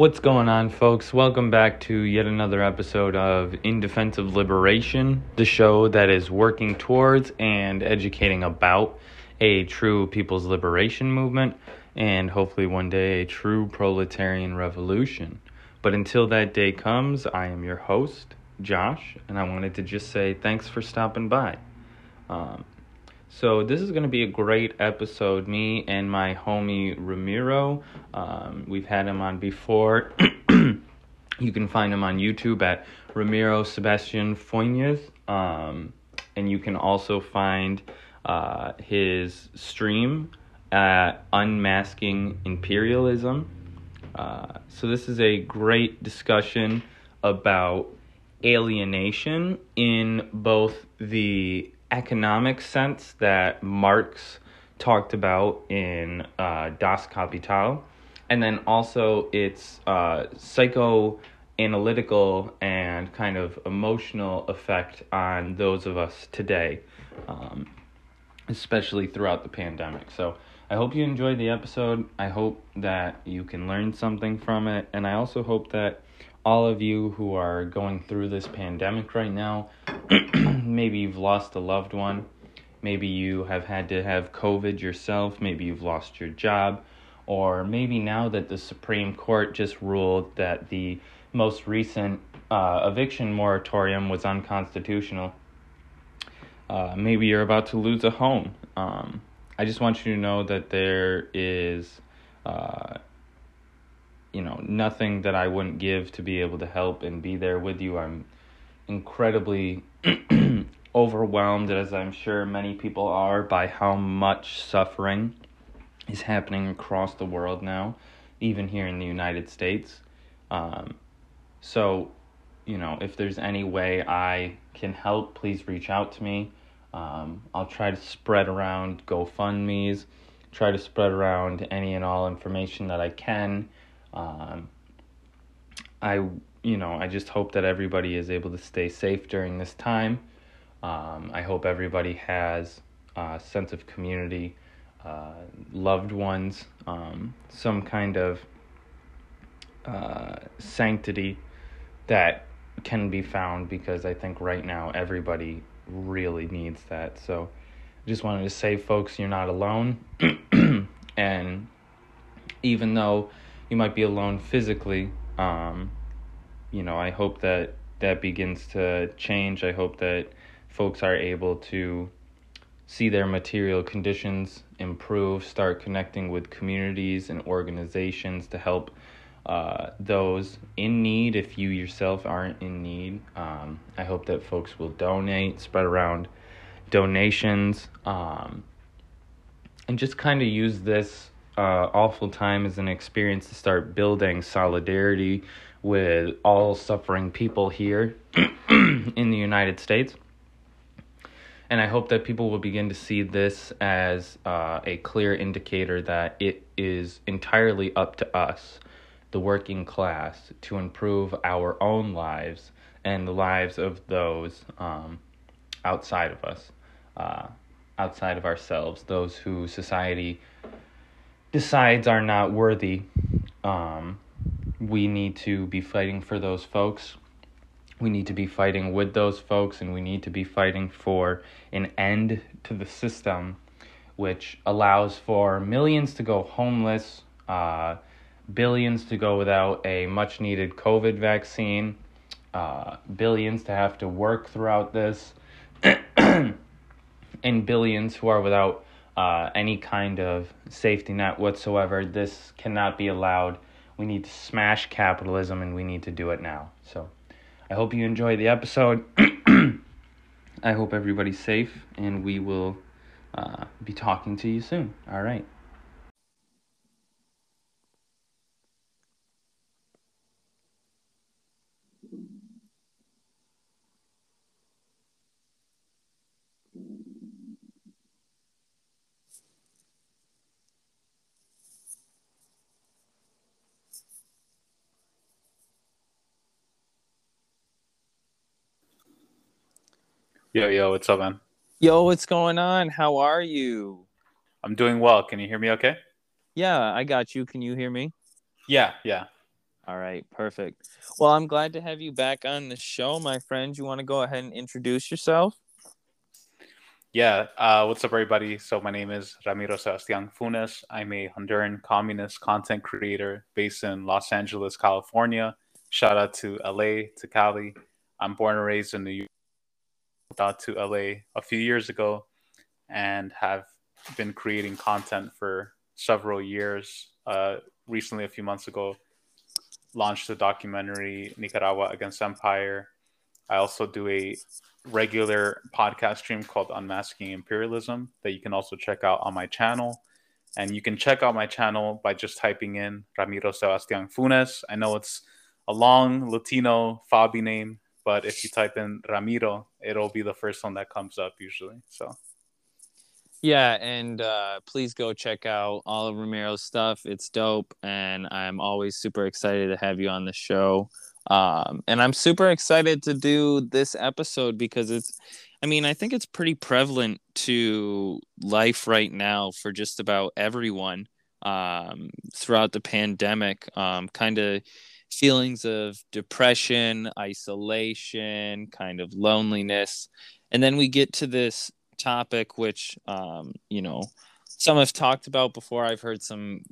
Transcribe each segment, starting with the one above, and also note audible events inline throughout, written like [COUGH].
What's going on, folks? Welcome back to yet another episode of In Defense of Liberation, the show that is working towards and educating about a true people's liberation movement and hopefully one day a true proletarian revolution. But until that day comes, I am your host, Josh, and I wanted to just say thanks for stopping by. Um, so this is going to be a great episode. Me and my homie Ramiro. Um, we've had him on before. [CLEARS THROAT] you can find him on YouTube at Ramiro Sebastian Funes. Um, and you can also find uh, his stream at Unmasking Imperialism. Uh, so this is a great discussion about alienation in both the economic sense that Marx talked about in uh, Das Kapital, and then also its uh, psychoanalytical and kind of emotional effect on those of us today, um, especially throughout the pandemic. So I hope you enjoyed the episode. I hope that you can learn something from it, and I also hope that all of you who are going through this pandemic right now, [CLEARS THROAT] maybe you've lost a loved one, maybe you have had to have COVID yourself, maybe you've lost your job, or maybe now that the Supreme Court just ruled that the most recent uh, eviction moratorium was unconstitutional. Uh, maybe you're about to lose a home. Um, I just want you to know that there is. Uh, you know, nothing that I wouldn't give to be able to help and be there with you. I'm incredibly [CLEARS THROAT] overwhelmed, as I'm sure many people are, by how much suffering is happening across the world now, even here in the United States. Um, so, you know, if there's any way I can help, please reach out to me. Um, I'll try to spread around GoFundMe's, try to spread around any and all information that I can um, I, you know, I just hope that everybody is able to stay safe during this time. Um, I hope everybody has a sense of community, uh, loved ones, um, some kind of uh, sanctity that can be found because I think right now everybody really needs that. So I just wanted to say, folks, you're not alone. [CLEARS THROAT] and even though you might be alone physically. Um, you know, I hope that that begins to change. I hope that folks are able to see their material conditions improve, start connecting with communities and organizations to help uh, those in need if you yourself aren't in need. Um, I hope that folks will donate, spread around donations, um, and just kind of use this uh, awful time as an experience to start building solidarity with all suffering people here [CLEARS THROAT] in the United States. And I hope that people will begin to see this as uh, a clear indicator that it is entirely up to us, the working class, to improve our own lives and the lives of those um, outside of us, uh, outside of ourselves, those who society decides are not worthy, um, we need to be fighting for those folks. We need to be fighting with those folks, and we need to be fighting for an end to the system which allows for millions to go homeless, uh, billions to go without a much needed COVID vaccine, uh, billions to have to work throughout this, [CLEARS THROAT] and billions who are without uh, any kind of safety net whatsoever. This cannot be allowed. We need to smash capitalism and we need to do it now. So I hope you enjoy the episode. [CLEARS THROAT] I hope everybody's safe and we will uh, be talking to you soon. All right. Yo, yo, what's up, man? Yo, what's going on? How are you? I'm doing well. Can you hear me okay? Yeah, I got you. Can you hear me? Yeah, yeah. All right, perfect. Well, I'm glad to have you back on the show, my friend. You want to go ahead and introduce yourself? Yeah, uh, what's up, everybody? So, my name is Ramiro Sebastian Funes. I'm a Honduran communist content creator based in Los Angeles, California. Shout out to LA, to Cali. I'm born and raised in New York. Got to LA a few years ago and have been creating content for several years. Uh, recently, a few months ago, launched the documentary Nicaragua Against Empire. I also do a regular podcast stream called Unmasking Imperialism that you can also check out on my channel. And you can check out my channel by just typing in Ramiro Sebastian Funes. I know it's a long Latino Fabi name, but if you type in Ramiro, it'll be the first one that comes up usually. So yeah, and uh, please go check out all of Ramiro's stuff. It's dope, and I'm always super excited to have you on the show. Um, and I'm super excited to do this episode because it's, I mean, I think it's pretty prevalent to life right now for just about everyone um, throughout the pandemic. Um, kind of feelings of depression, isolation, kind of loneliness. And then we get to this topic, which um, you know some have talked about before. I've heard some.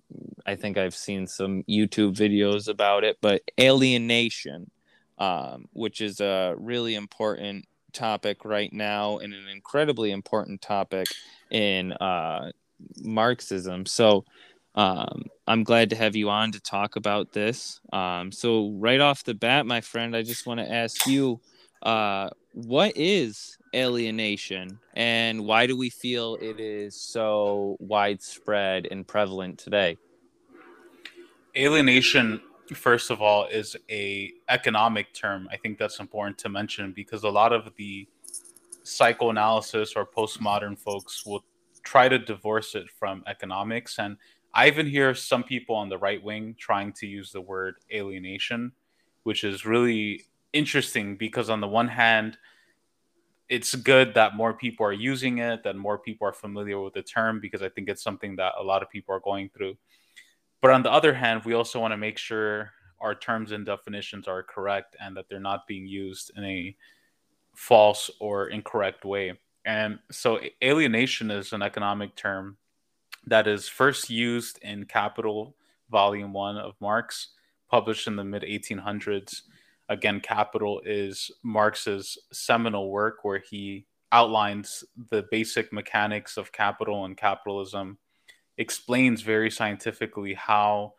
I think I've seen some YouTube videos about it, but alienation, um, which is a really important topic right now and an incredibly important topic in uh, Marxism. So. Um, I'm glad to have you on to talk about this. Um, so, right off the bat, my friend, I just want to ask you uh, what is alienation and why do we feel it is so widespread and prevalent today alienation first of all is a economic term i think that's important to mention because a lot of the psychoanalysis or postmodern folks will try to divorce it from economics and i even hear some people on the right wing trying to use the word alienation which is really interesting because on the one hand it's good that more people are using it, that more people are familiar with the term, because I think it's something that a lot of people are going through. But on the other hand, we also want to make sure our terms and definitions are correct and that they're not being used in a false or incorrect way. And so, alienation is an economic term that is first used in Capital, Volume 1 of Marx, published in the mid 1800s again, Capital is Marx's seminal work where he outlines the basic mechanics of capital and capitalism, explains very scientifically how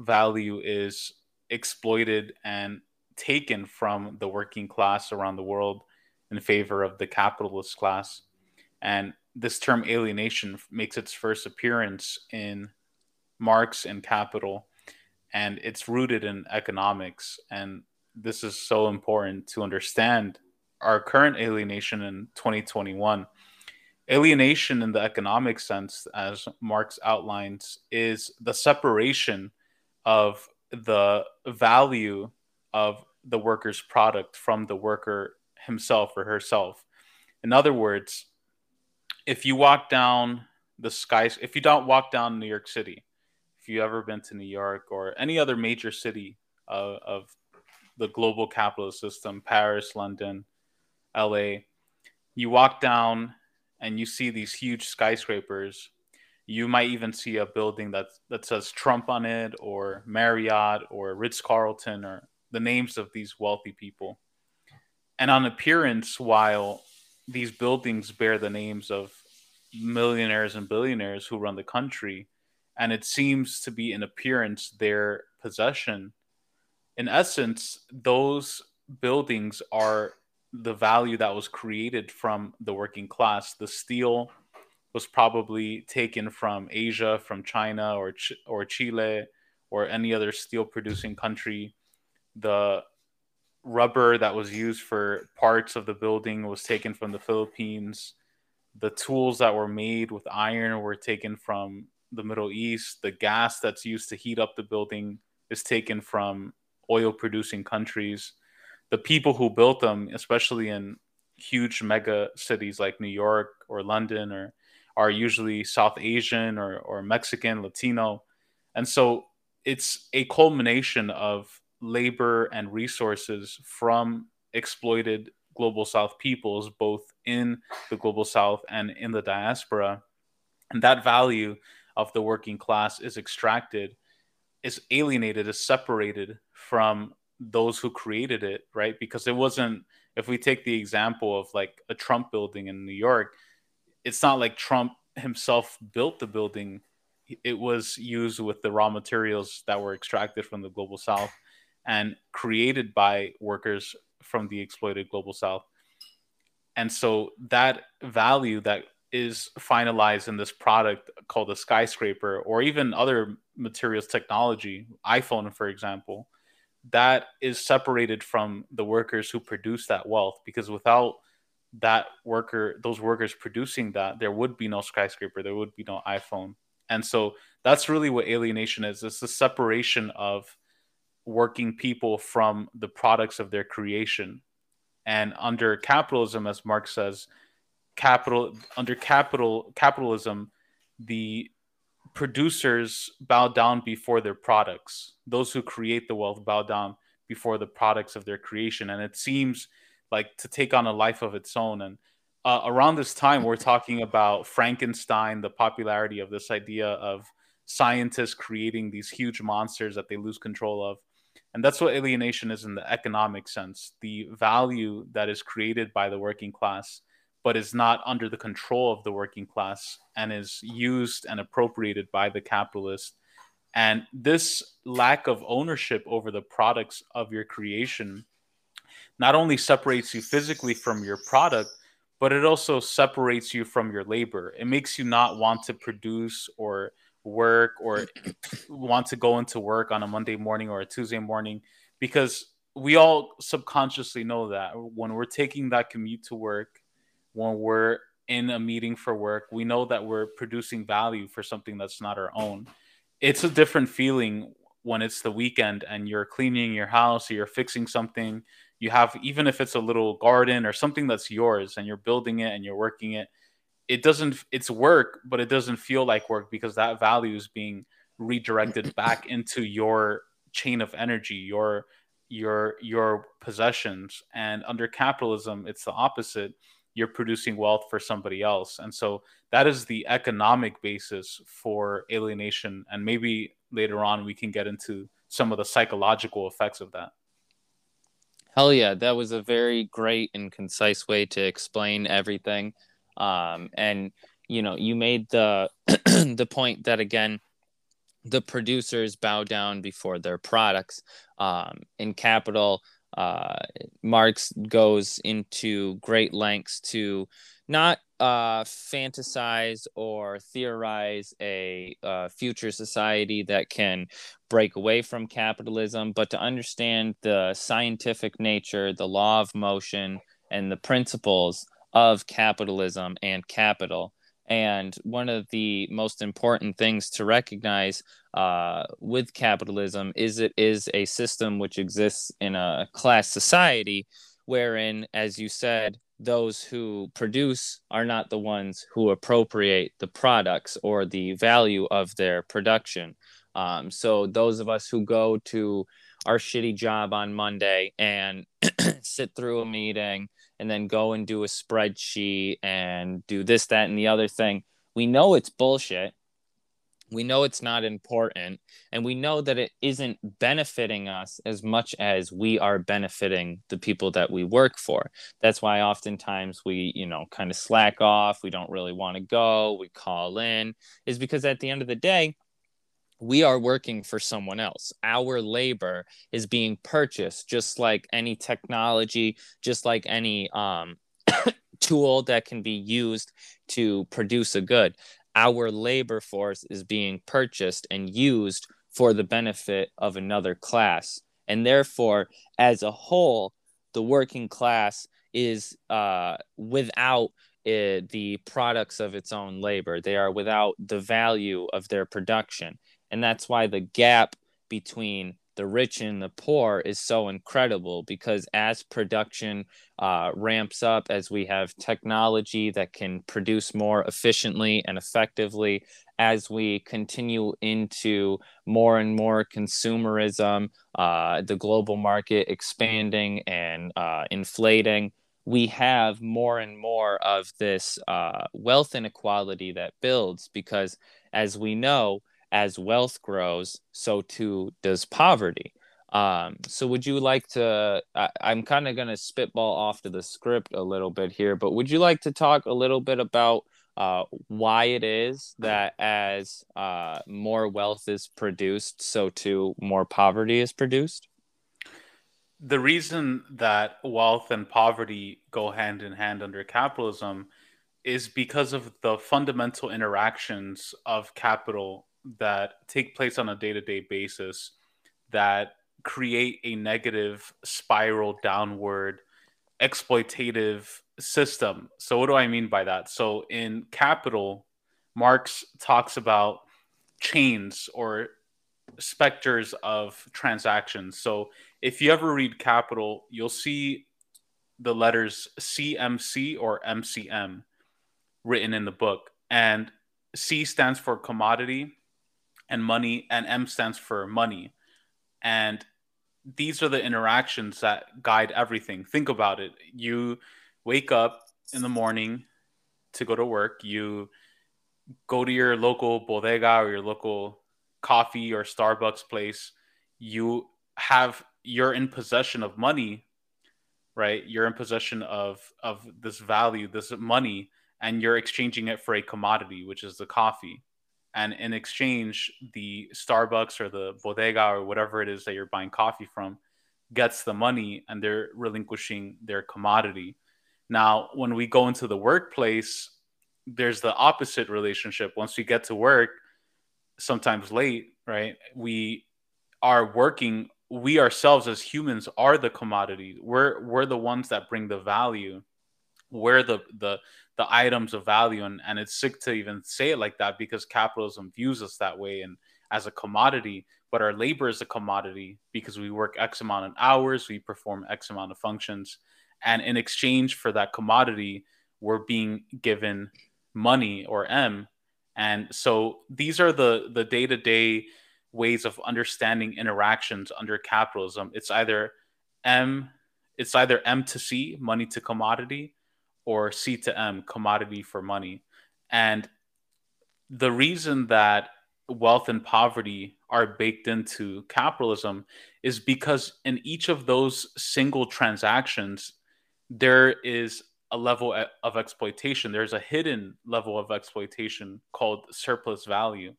value is exploited and taken from the working class around the world in favor of the capitalist class. And this term alienation makes its first appearance in Marx and Capital, and it's rooted in economics. And this is so important to understand our current alienation in 2021. Alienation, in the economic sense, as Marx outlines, is the separation of the value of the worker's product from the worker himself or herself. In other words, if you walk down the skies, if you don't walk down New York City, if you've ever been to New York or any other major city of, of the global capitalist system, Paris, London, LA, you walk down and you see these huge skyscrapers. You might even see a building that that says Trump on it, or Marriott, or Ritz Carlton, or the names of these wealthy people. And on appearance, while these buildings bear the names of millionaires and billionaires who run the country, and it seems to be in appearance their possession, in essence, those buildings are the value that was created from the working class. The steel was probably taken from Asia, from China or Ch- or Chile or any other steel producing country. The rubber that was used for parts of the building was taken from the Philippines. The tools that were made with iron were taken from the Middle East. The gas that's used to heat up the building is taken from oil producing countries. The people who built them, especially in huge mega cities like New York or London, or are usually South Asian or, or Mexican, Latino. And so it's a culmination of labor and resources from exploited global south peoples both in the global south and in the diaspora. And that value of the working class is extracted is alienated is separated from those who created it right? Because it wasn't if we take the example of like a trump building in new york it's not like trump himself built the building. It was used with the raw materials that were extracted from the global south and created by workers from the exploited global south. And so that value that is finalized in this product called a skyscraper or even other materials technology iphone for example that is separated from the workers who produce that wealth because without that worker those workers producing that there would be no skyscraper there would be no iphone. And so that's really what alienation is. It's the separation of working people from the products of their creation. And under capitalism as marx says capital under capital capitalism the producers bow down before their products. Those who create the wealth bow down before the products of their creation. And it seems like to take on a life of its own. And uh, around this time we're talking about frankenstein the popularity of this idea of scientists creating these huge monsters that they lose control of and that's what alienation is in the economic sense the value that is created by the working class but is not under the control of the working class and is used and appropriated by the capitalist and this lack of ownership over the products of your creation not only separates you physically from your product but it also separates you from your labor. It makes you not want to produce or work or want to go into work on a Monday morning or a Tuesday morning because we all subconsciously know that when we're taking that commute to work, when we're in a meeting for work, we know that we're producing value for something that's not our own. It's a different feeling when it's the weekend and you're cleaning your house or you're fixing something you have even if it's a little garden or something that's yours and you're building it and you're working it it doesn't it's work but it doesn't feel like work because that value is being redirected [CLEARS THROAT] back into your chain of energy your your your possessions. And under capitalism it's the opposite. You're producing wealth for somebody else. And so that is the economic basis for alienation. And maybe later on we can get into some of the psychological effects of that. Hell yeah, that was a very great and concise way to explain everything. Um, and you know, you made the [CLEARS THROAT] the point that again, the producers bow down before their products. Um, in Capital, uh, Marx goes into great lengths to not uh, fantasize or theorize a uh, future society that can break away from capitalism, but to understand the scientific nature, the law of motion, and the principles of capitalism and capital. And one of the most important things to recognize uh, with capitalism is it is a system which exists in a class society, wherein, as you said, those who produce are not the ones who appropriate the products or the value of their production. Um, so those of us who go to our shitty job on Monday and [CLEARS THROAT] sit through a meeting and then go and do a spreadsheet and do this, that, and the other thing, we know it's bullshit. We know it's not important and we know that it isn't benefiting us as much as we are benefiting the people that we work for. That's why oftentimes we you know kind of slack off. We don't really want to go. We call in is because at the end of the day we are working for someone else. Our labor is being purchased just like any technology, just like any um, [COUGHS] tool that can be used to produce a good our labor force is being purchased and used for the benefit of another class. And therefore, as a whole, the working class is uh, without uh, the products of its own labor. They are without the value of their production. And that's why the gap between the rich and the poor is so incredible because as production uh, ramps up, as we have technology that can produce more efficiently and effectively, as we continue into more and more consumerism, uh, the global market expanding and uh, inflating, we have more and more of this uh, wealth inequality that builds because, as we know, as wealth grows, so too does poverty. Um, so, would you like to? I, I'm kind of going to spitball off to the script a little bit here, but would you like to talk a little bit about uh, why it is that as uh, more wealth is produced, so too more poverty is produced? The reason that wealth and poverty go hand in hand under capitalism is because of the fundamental interactions of capital that take place on a day-to-day basis that create a negative spiral downward exploitative system. So what do I mean by that? So in Capital, Marx talks about chains or specters of transactions. So if you ever read Capital, you'll see the letters CMC or MCM written in the book. And C stands for commodity, and money and M stands for money. And these are the interactions that guide everything. Think about it. You wake up in the morning to go to work, you go to your local bodega or your local coffee or Starbucks place, you have you're in possession of money, right? You're in possession of of this value, this money, and you're exchanging it for a commodity, which is the coffee and in exchange the starbucks or the bodega or whatever it is that you're buying coffee from gets the money and they're relinquishing their commodity. Now when we go into the workplace there's the opposite relationship. Once we get to work sometimes late right? We are working we ourselves as humans are the commodity. We're we're the ones that bring the value we're the the the items of value and, and it's sick to even say it like that because capitalism views us that way and as a commodity but our labor is a commodity because we work x amount of hours we perform x amount of functions. And in exchange for that commodity we're being given money or m. And so these are the the day-to-day ways of understanding interactions under capitalism. It's either m it's either m to c money to commodity or C to M, commodity for money. And the reason that wealth and poverty are baked into capitalism is because in each of those single transactions, there is a level of exploitation. There's a hidden level of exploitation called surplus value.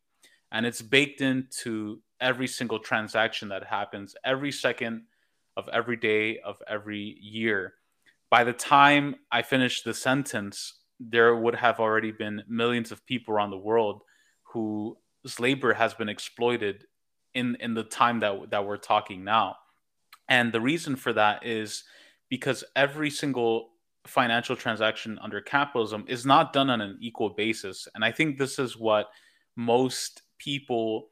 And it's baked into every single transaction that happens every second of every day of every year by the time I finished the sentence, there would have already been millions of people around the world whose labor has been exploited in in the time that that we're talking now. And the reason for that is because every single financial transaction under capitalism is not done on an equal basis. And I think this is what most people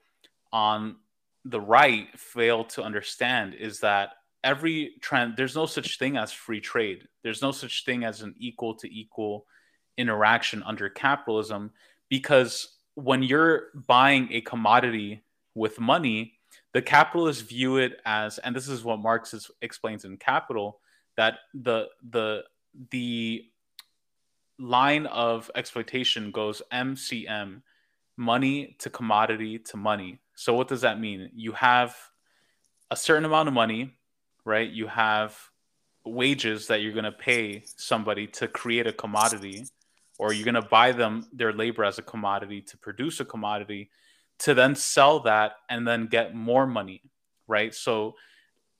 on the right fail to understand is that every trend there's no such thing as free trade. There's no such thing as an equal to equal interaction under capitalism because when you're buying a commodity with money the capitalists view it as and this is what marx is, explains in capital that the the the line of exploitation goes mcm money to commodity to money. So what does that mean? You have a certain amount of money right? You have wages that you're going to pay somebody to create a commodity, or you're going to buy them their labor as a commodity to produce a commodity to then sell that and then get more money, right? So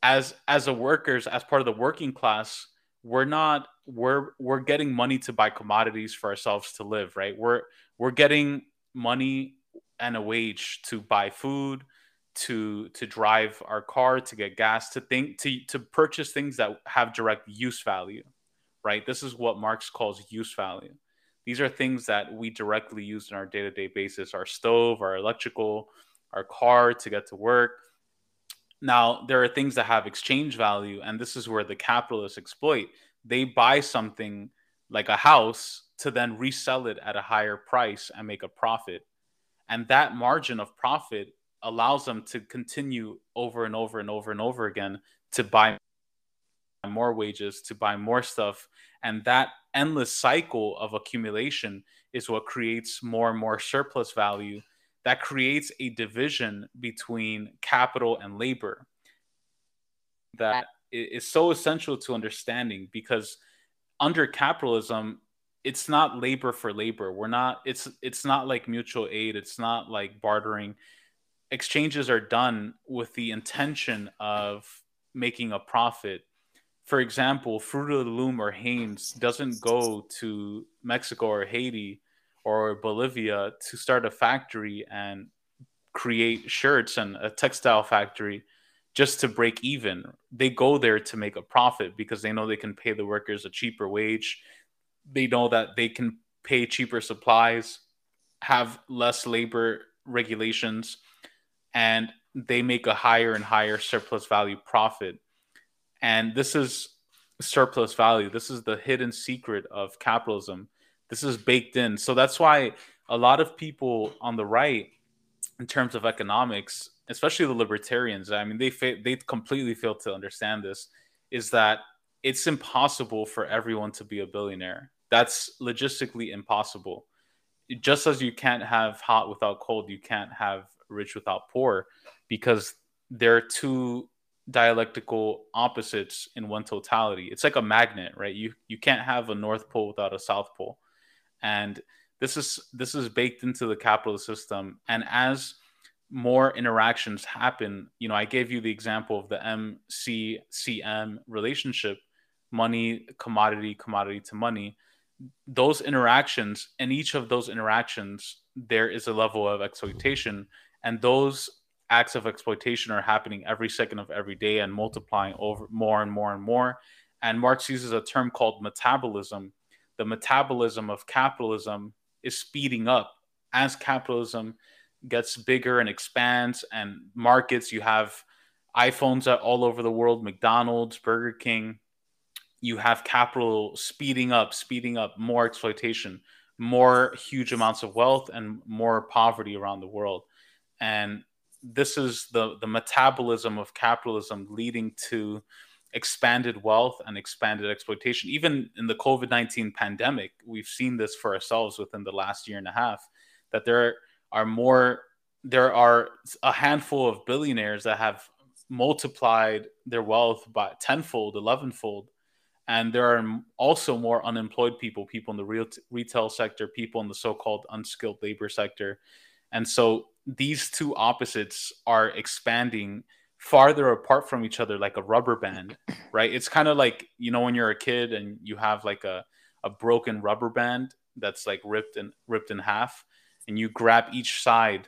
as as a workers, as part of the working class, we're not we're we're getting money to buy commodities for ourselves to live, right? We're we're getting money and a wage to buy food, to to drive our car to get gas to think to to purchase things that have direct use value right this is what marx calls use value these are things that we directly use in our day-to-day basis our stove our electrical our car to get to work Now, there are things that have exchange value, and this is where the capitalists exploit. They buy something like a house to then resell it at a higher price and make a profit. And that margin of profit allows them to continue over and over and over and over again to buy more wages, to buy more stuff. And that endless cycle of accumulation is what creates more and more surplus value. That creates a division between capital and labor that is so essential to understanding because under capitalism it's not labor for labor. We're not it's it's not like mutual aid. It's not like bartering exchanges are done with the intention of making a profit for example fruit of the loom or Hanes doesn't go to mexico or haiti or Bolivia to start a factory and create shirts and a textile factory just to break even. They go there to make a profit because they know they can pay the workers a cheaper wage. They know that they can pay cheaper supplies, have less labor regulations, and they make a higher and higher surplus value profit. And this is surplus value. This is the hidden secret of capitalism this is baked in. So that's why a lot of people on the right, in terms of economics, especially the libertarians, I mean, they fa- they completely fail to understand this. Is that it's impossible for everyone to be a billionaire. That's logistically impossible. Just as you can't have hot without cold, you can't have rich without poor, because they're two dialectical opposites in one totality. It's like a magnet, right? You you can't have a north pole without a south pole and this is this is baked into the capitalist system and as more interactions happen you know i gave you the example of the mccm relationship money commodity commodity to money those interactions and each of those interactions there is a level of exploitation and those acts of exploitation are happening every second of every day and multiplying over more and more and more. And marx uses a term called metabolism. The metabolism of capitalism is speeding up. As capitalism gets bigger and expands and markets you have iphones all over the world mcdonald's burger king you have capital speeding up speeding up more exploitation more huge amounts of wealth and more poverty around the world and this is the the metabolism of capitalism leading to expanded wealth and expanded exploitation. Even in the COVID 19 pandemic, we've seen this for ourselves within the last year and a half that there are more, there are a handful of billionaires that have multiplied their wealth by tenfold, elevenfold. And there are also more unemployed people, people in the real retail sector, people in the so called unskilled labor sector. And so these two opposites are expanding farther apart from each other like a rubber band right? It's kind of like you know when you're a kid and you have like a, a broken rubber band that's like ripped and ripped in half and you grab each side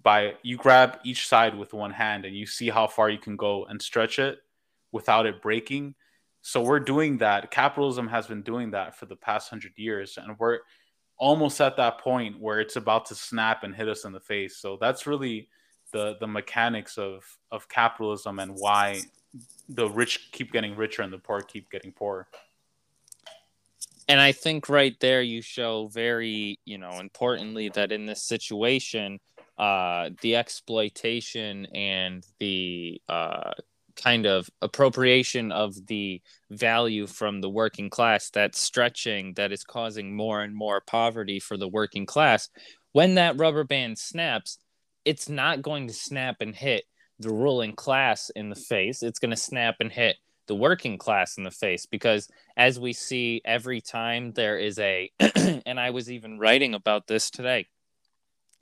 by you grab each side with one hand and you see how far you can go and stretch it without it breaking. So we're doing that. Capitalism has been doing that for the past 100 years and we're almost at that point where it's about to snap and hit us in the face. So that's really the the mechanics of of capitalism and why the rich keep getting richer and the poor keep getting poorer. And i think right there you show very you know importantly that in this situation uh the exploitation and the uh kind of appropriation of the value from the working class that stretching that is causing more and more poverty for the working class when that rubber band snaps it's not going to snap and hit the ruling class in the face. It's going to snap and hit the working class in the face because as we see every time there is a [CLEARS THROAT] and I was even writing about this today.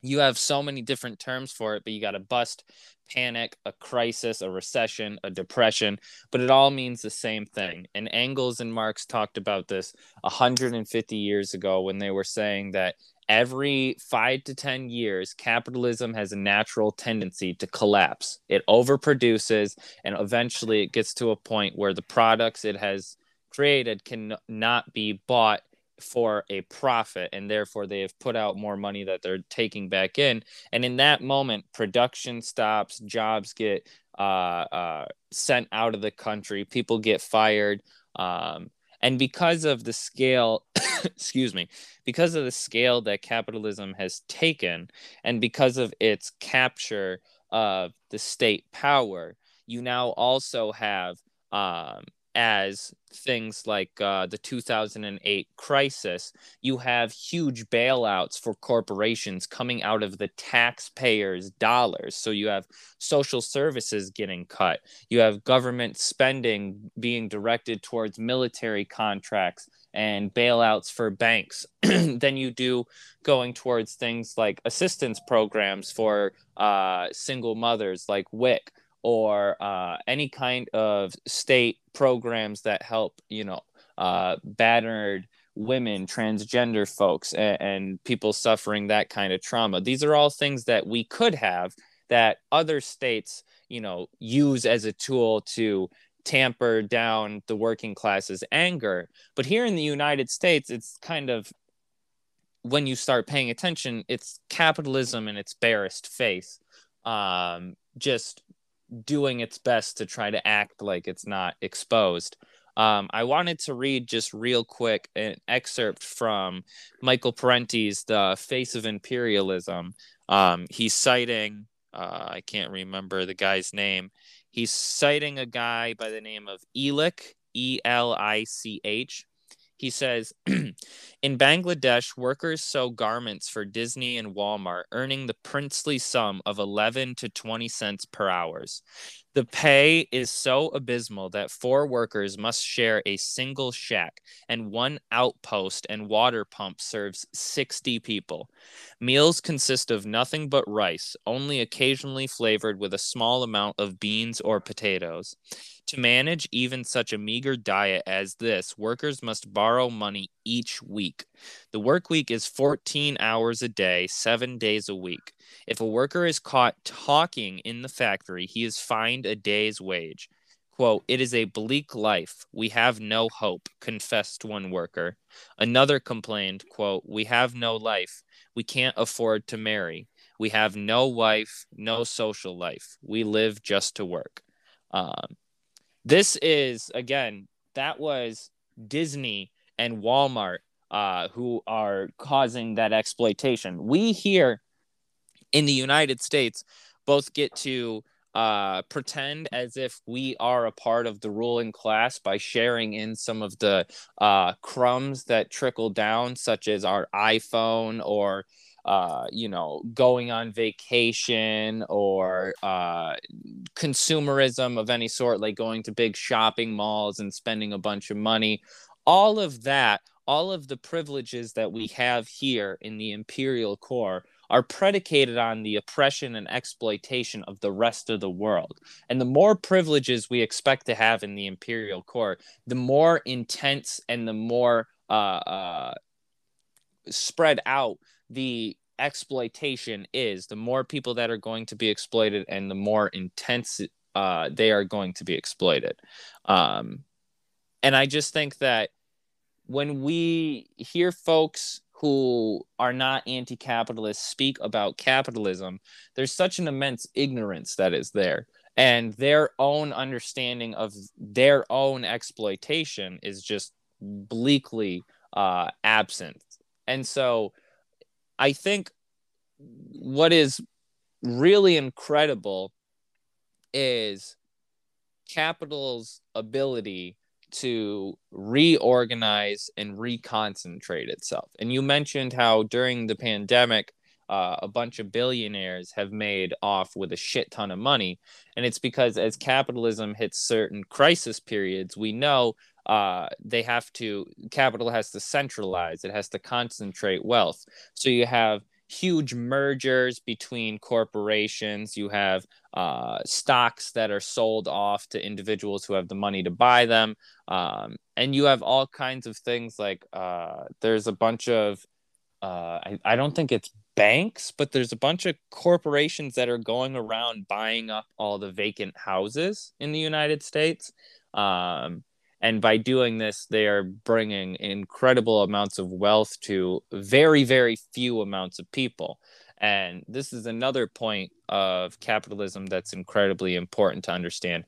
You have so many different terms for it, but you got a bust, panic, a crisis, a recession, a depression, but it all means the same thing. And Engels and Marx talked about this 150 years ago when they were saying that every five to 10 years, capitalism has a natural tendency to collapse. It overproduces, and eventually it gets to a point where the products it has created cannot be bought for a profit and therefore they have put out more money that they're taking back in and in that moment production stops jobs get uh, uh, sent out of the country. People get fired. Um, and because of the scale, [COUGHS] excuse me, because of the scale that capitalism has taken, and because of its capture of the state power, you now also have um, as things like uh, the 2008 crisis, you have huge bailouts for corporations coming out of the taxpayers' dollars. So you have social services getting cut, you have government spending being directed towards military contracts and bailouts for banks. [CLEARS THROAT] then you do going towards things like assistance programs for uh, single mothers like WIC or uh, any kind of state programs that help, you know, uh, battered women, transgender folks, and, and people suffering that kind of trauma. These are all things that we could have that other states, you know, use as a tool to tamper down the working class's anger. But here in the United States, it's kind of when you start paying attention, it's capitalism in its barest face. Um, just doing its best to try to act like it's not exposed. Um, I wanted to read just real quick an excerpt from Michael Parenti's The Face of Imperialism. Um, he's citing, uh, I can't remember the guy's name. He's citing a guy by the name of Elich, E L I C H. He says, [CLEARS THROAT] In Bangladesh, workers sew garments for Disney and Walmart, earning the princely sum of 11 to 20 cents per hours. The pay is so abysmal that four workers must share a single shack, and one outpost and water pump serves 60 people. Meals consist of nothing but rice, only occasionally flavored with a small amount of beans or potatoes. To manage even such a meager diet as this, workers must borrow money each week. The work week is 14 hours a day, seven days a week. If a worker is caught talking in the factory, he is fined a day's wage. Quote, It is a bleak life. We have no hope, confessed one worker. Another complained, quote, We have no life. We can't afford to marry. We have no wife, no social life. We live just to work. Um, this is, again, that was Disney and Walmart uh, who are causing that exploitation. We here in the United States both get to uh, pretend as if we are a part of the ruling class by sharing in some of the uh, crumbs that trickle down, such as our iPhone or uh, you know, going on vacation or uh, consumerism of any sort, like going to big shopping malls and spending a bunch of money. All of that, all of the privileges that we have here in the imperial core are predicated on the oppression and exploitation of the rest of the world. And the more privileges we expect to have in the imperial core, the more intense and the more uh, uh, spread out the exploitation is, the more people that are going to be exploited and the more intense uh, they are going to be exploited. Um, and I just think that when we hear folks who are not anti capitalist speak about capitalism, there's such an immense ignorance that is there. And their own understanding of their own exploitation is just bleakly uh, absent. And so I think what is really incredible is capital's ability to reorganize and reconcentrate itself. And you mentioned how during the pandemic, uh, a bunch of billionaires have made off with a shit ton of money. And it's because as capitalism hits certain crisis periods, we know uh, they have to, capital has to centralize, it has to concentrate wealth. So you have huge mergers between corporations. You have uh, stocks that are sold off to individuals who have the money to buy them. Um, and you have all kinds of things like uh, there's a bunch of, uh, I, I don't think it's banks, but there's a bunch of corporations that are going around buying up all the vacant houses in the United States. Um, and by doing this, they are bringing incredible amounts of wealth to very, very few amounts of people. And this is another point of capitalism that's incredibly important to understand.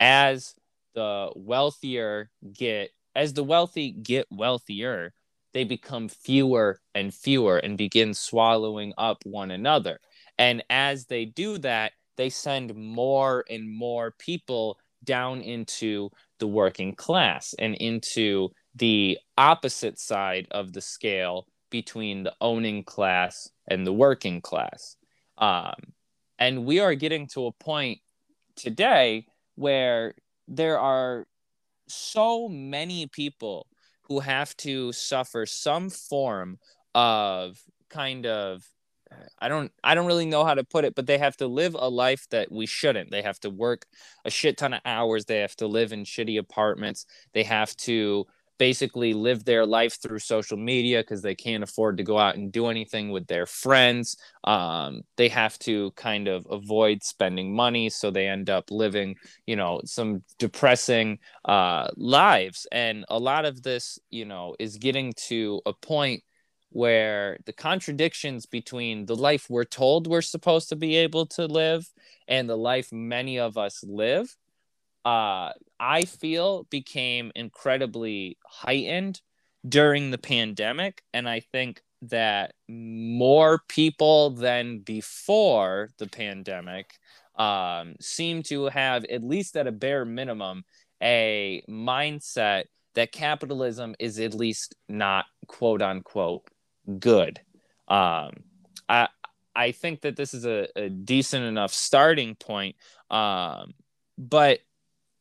As the wealthier get, as the wealthy get wealthier, they become fewer and fewer and begin swallowing up one another. And as they do that, they send more and more people down into the working class and into the opposite side of the scale between the owning class and the working class. Um, and we are getting to a point today where there are so many people who have to suffer some form of kind of I don't I don't really know how to put it, but they have to live a life that we shouldn't. They have to work a shit ton of hours. They have to live in shitty apartments. They have to basically live their life through social media because they can't afford to go out and do anything with their friends. Um, they have to kind of avoid spending money, so they end up living, you know, some depressing uh, lives. And a lot of this, you know, is getting to a point where the contradictions between the life we're told we're supposed to be able to live and the life many of us live uh, I feel became incredibly heightened during the pandemic. And I think that more people than before the pandemic um, seem to have, at least at a bare minimum, a mindset that capitalism is at least not quote unquote good. Um, I I think that this is a, a decent enough starting point. Um, but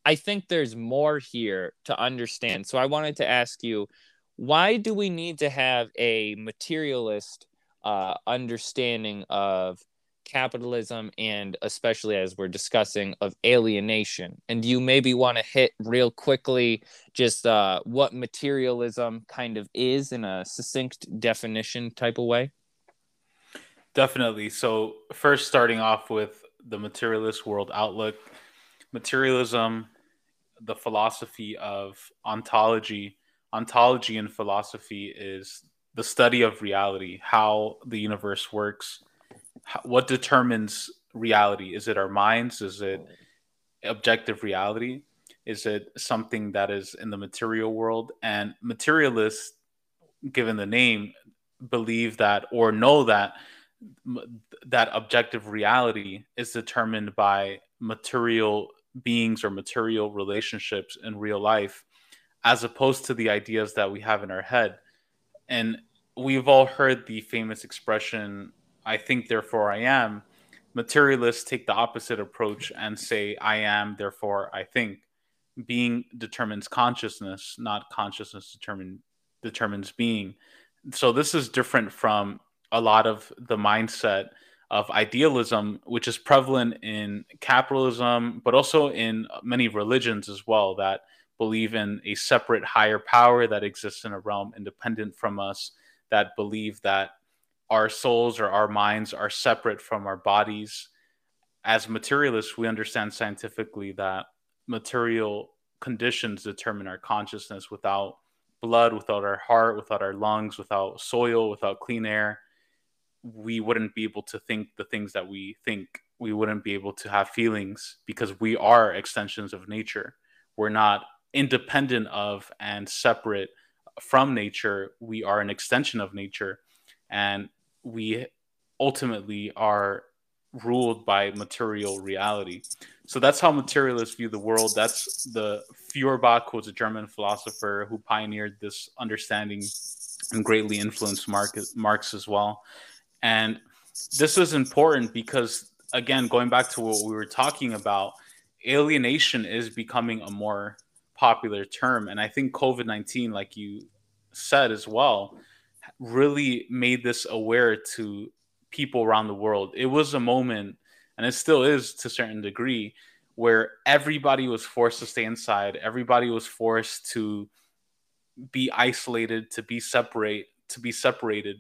I think there's more here to understand. So I wanted to ask you, why do we need to have a materialist uh, understanding of capitalism and especially as we're discussing of alienation and you maybe want to hit real quickly just uh, what materialism kind of is in a succinct definition type of way definitely so first starting off with the materialist world outlook materialism the philosophy of ontology. Ontology in philosophy is the study of reality, how the universe works, what determines reality. Is it our minds? Is it objective reality? Is it something that is in the material world? And materialists, given the name, believe that or know that that objective reality is determined by material beings or material relationships in real life as opposed to the ideas that we have in our head and we've all heard the famous expression i think therefore i am. Materialists take the opposite approach and say i am therefore i think. Being determines consciousness not consciousness determine determines being. So this is different from a lot of the mindset of idealism, which is prevalent in capitalism, but also in many religions as well, that believe in a separate higher power that exists in a realm independent from us, that believe that our souls or our minds are separate from our bodies. As materialists, we understand scientifically that material conditions determine our consciousness without blood, without our heart, without our lungs, without soil, without clean air we wouldn't be able to think the things that we think. We wouldn't be able to have feelings because we are extensions of nature. We're not independent of and separate from nature. We are an extension of nature. And we ultimately are ruled by material reality. So that's how materialists view the world. That's the Feuerbach, who was a German philosopher who pioneered this understanding and greatly influenced Marx, as well. And this is important because, again, going back to what we were talking about, alienation is becoming a more popular term. And I think COVID 19, like you said as well, really made this aware to people around the world. It was a moment, and it still is to a certain degree, where everybody was forced to stay inside, everybody was forced to be isolated, to be separate, to be separated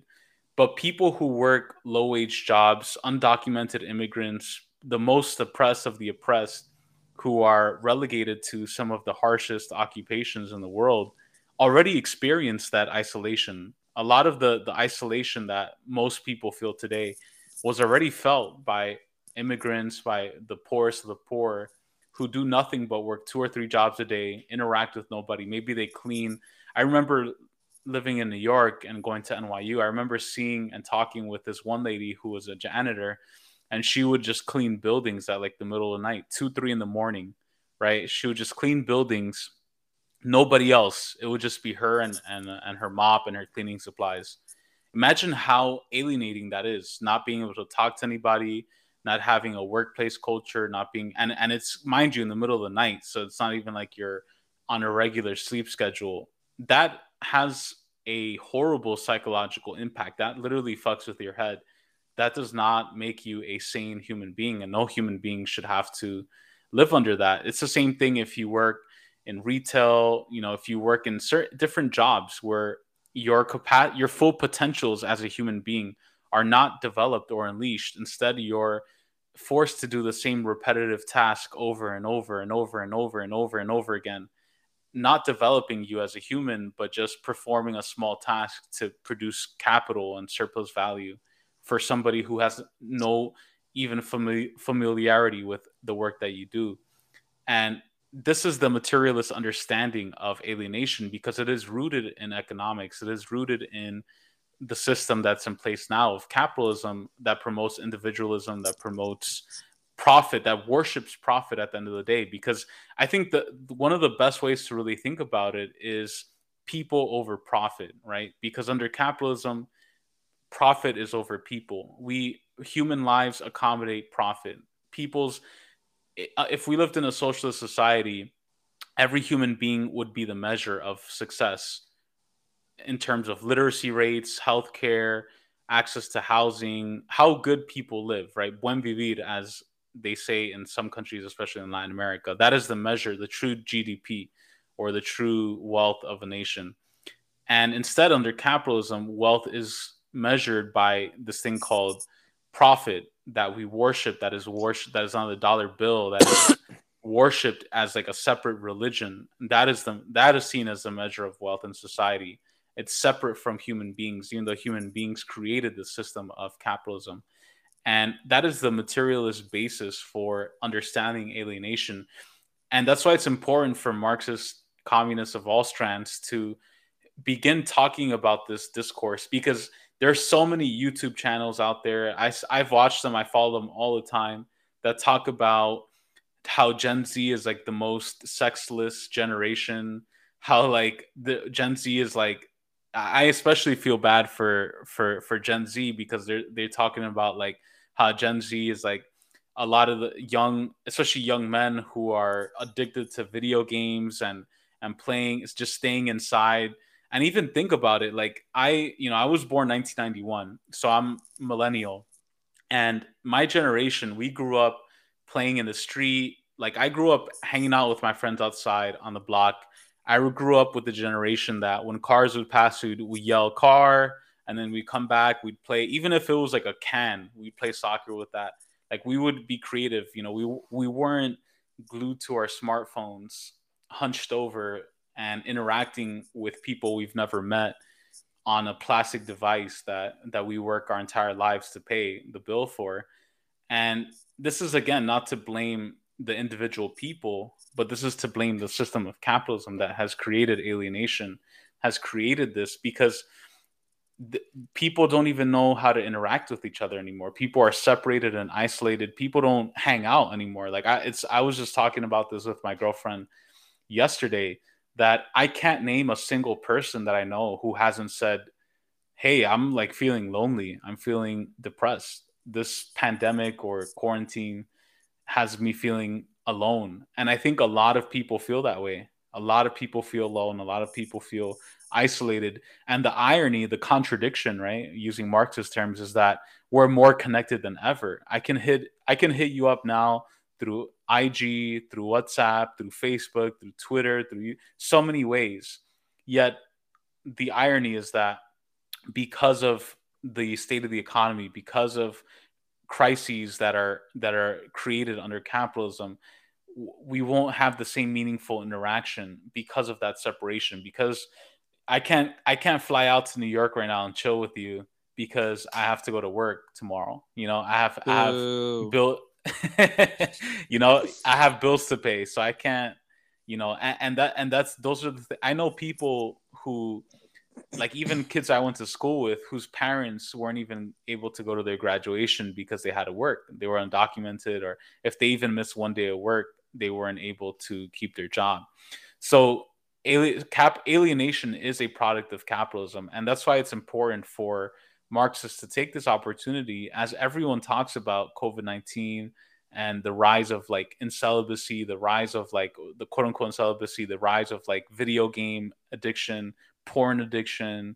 but people who work low wage jobs, undocumented immigrants, the most oppressed of the oppressed, who are relegated to some of the harshest occupations in the world, already experience that isolation. A lot of the, the isolation that most people feel today was already felt by immigrants, by the poorest of the poor, who do nothing but work two or three jobs a day, interact with nobody. Maybe they clean. I remember living in New York and going to NYU. I remember seeing and talking with this one lady who was a janitor, and she would just clean buildings at like the middle of the night, two, three in the morning, right? She would just clean buildings. Nobody else. It would just be her and and and her mop and her cleaning supplies. Imagine how alienating that is, not being able to talk to anybody, not having a workplace culture, not being and and it's mind you in the middle of the night, so it's not even like you're on a regular sleep schedule. That has a horrible psychological impact. That literally fucks with your head. That does not make you a sane human being, and no human being should have to live under that. It's the same thing if you work in retail, you know, if you work in certain different jobs where your capa- your full potentials as a human being are not developed or unleashed. Instead, you're forced to do the same repetitive task over and over and over and over and over and over again, not developing you as a human, but just performing a small task to produce capital and surplus value for somebody who has no even fami- familiarity with the work that you do. And this is the materialist understanding of alienation because it is rooted in economics, it is rooted in the system that's in place now of capitalism that promotes individualism, that promotes profit, that worships profit at the end of the day. Because I think that one of the best ways to really think about it is people over profit, right? Because under capitalism, profit is over people. We human lives accommodate profit. People's Uh, if we lived in a socialist society, every human being would be the measure of success in terms of literacy rates, healthcare, access to housing, how good people live, right? Buen vivir, as they say in some countries, especially in Latin America. That is the measure, the true GDP or the true wealth of a nation. And instead, under capitalism, wealth is measured by this thing called profit that we worship, that is worship, that is on the dollar bill, that is [COUGHS] worshipped as like a separate religion. That is the that is seen as a measure of wealth in society it's separate from human beings, even though human beings created the system of capitalism. And that is the materialist basis for understanding alienation. And that's why it's important for Marxist communists of all strands to begin talking about this discourse because there's so many YouTube channels out there. I, I've watched them, I follow them all the time that talk about how Gen Z is like the most sexless generation, how like the Gen Z is like I especially feel bad for for for Gen Z because they're they're talking about like how Gen Z is like a lot of the young, especially young men who are addicted to video games and and playing, it's just staying inside. And even think about it, like I, you know, I was born 1991, so I'm millennial, and my generation, we grew up playing in the street. Like I grew up hanging out with my friends outside on the block I grew up with the generation that when cars would pass, we'd, we yell car, and then we'd come back, we'd play, even if it was like a can, we'd play soccer with that. Like we would be creative, you know, we we weren't glued to our smartphones, hunched over and interacting with people we've never met on a plastic device that that we work our entire lives to pay the bill for. And this is again not to blame the individual people, but this is to blame the system of capitalism that has created alienation, has created this because people don't even know how to interact with each other anymore. People are separated and isolated. People don't hang out anymore. Like I, it's I was just talking about this with my girlfriend yesterday that I can't name a single person that I know who hasn't said, "Hey, I'm like feeling lonely. I'm feeling depressed. This pandemic or quarantine." has me feeling alone. And I think a lot of people feel that way. A lot of people feel alone. A lot of people feel isolated. And the irony, the contradiction, right, using Marxist terms, is that we're more connected than ever. I can hit I can hit you up now through IG, through WhatsApp, through Facebook, through Twitter, through so many ways. Yet the irony is that because of the state of the economy, because of crises that are that are created under capitalism we won't have the same meaningful interaction because of that separation because i can't i can't fly out to new york right now and chill with you because I have to go to work tomorrow. You know, I have I have Boo. [LAUGHS] you know, I have bills to pay, so I can't, you know, and, and that and that's those are the th- I know people who like even kids I went to school with whose parents weren't even able to go to their graduation because they had to work. They were undocumented or if they even missed one day of work, they weren't able to keep their job. So cap alienation is a product of capitalism and that's why it's important for Marxists to take this opportunity as everyone talks about COVID-19 and the rise of like incelibacy, the rise of like the quote unquote incelibacy, the rise of like video game addiction, porn addiction,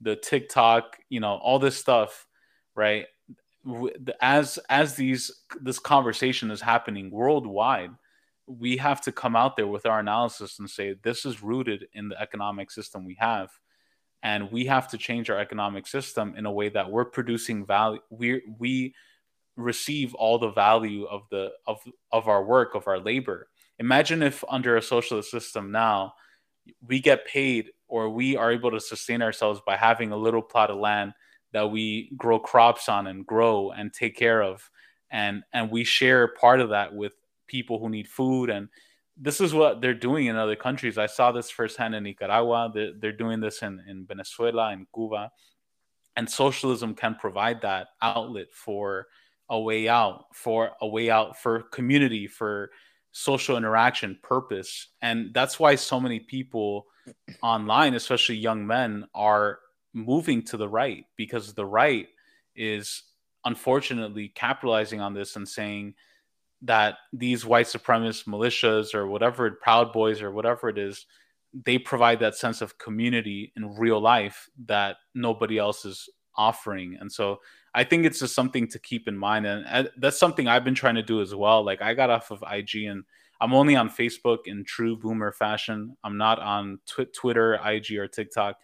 the TikTok, you know, all this stuff, right? As as these this conversation is happening worldwide, we have to come out there with our analysis and say this is rooted in the economic system we have and we have to change our economic system in a way that we're producing value we we receive all the value of the of of our work of our labor. Imagine if under a socialist system now we get paid or we are able to sustain ourselves by having a little plot of land that we grow crops on and grow and take care of. And and we share part of that with people who need food and this is what they're doing in other countries. I saw this firsthand in nicaragua. They're, they're doing this in, in venezuela and cuba. And socialism can provide that outlet for a way out for a way out for community for social interaction purpose. And that's why so many people online especially young men are moving to the right because the right is unfortunately capitalizing on this and saying that these white supremacist militias or whatever proud boys or whatever it is they provide that sense of community in real life that nobody else is offering. And so i think it's just something to keep in mind. And that's something i've been trying to do as well. Like i got off of ig and i'm only on facebook in true boomer fashion. I'm not on tw- twitter ig or tiktok.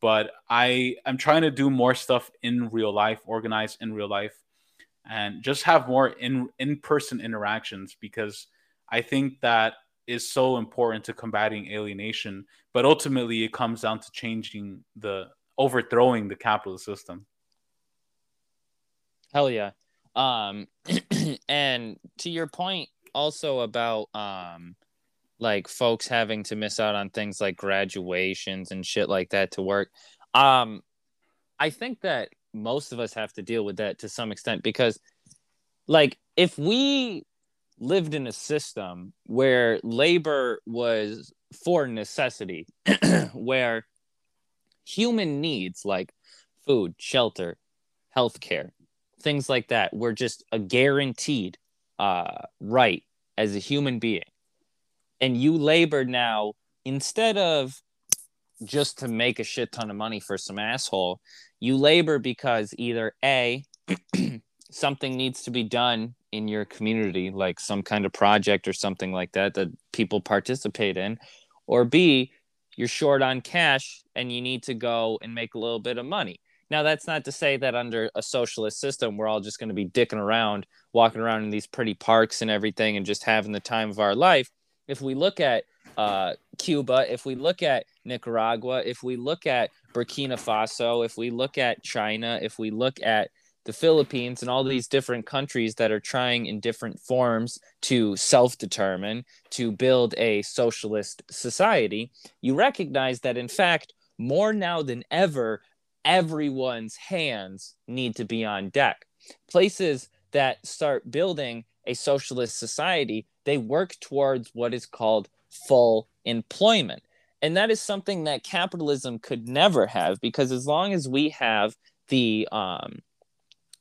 But i i'm trying to do more stuff in real life organize in real life and just have more in in-person interactions because i think that is so important to combating alienation but ultimately it comes down to changing the overthrowing the capitalist system Hell yeah. Um [CLEARS THROAT] and to your point also about um like folks having to miss out on things like graduations and shit like that to work. Um I think that most of us have to deal with that to some extent because like if we lived in a system where labor was for necessity [CLEARS THROAT] where human needs like food, shelter, healthcare, things like that were just a guaranteed uh, right as a human being. And you labor now instead of just to make a shit ton of money for some asshole, you labor because either A, [CLEARS THROAT] something needs to be done in your community, like some kind of project or something like that that people participate in, or B, you're short on cash and you need to go and make a little bit of money. Now, that's not to say that under a socialist system, we're all just going to be dicking around, walking around in these pretty parks and everything, and just having the time of our life. If we look at uh, Cuba, if we look at Nicaragua, if we look at Burkina Faso, if we look at China, if we look at the Philippines and all these different countries that are trying in different forms to self determine, to build a socialist society, you recognize that in fact, more now than ever, everyone's hands need to be on deck. Places that start building a socialist society, they work towards what is called full employment. And that is something that capitalism could never have because as long as we have the um,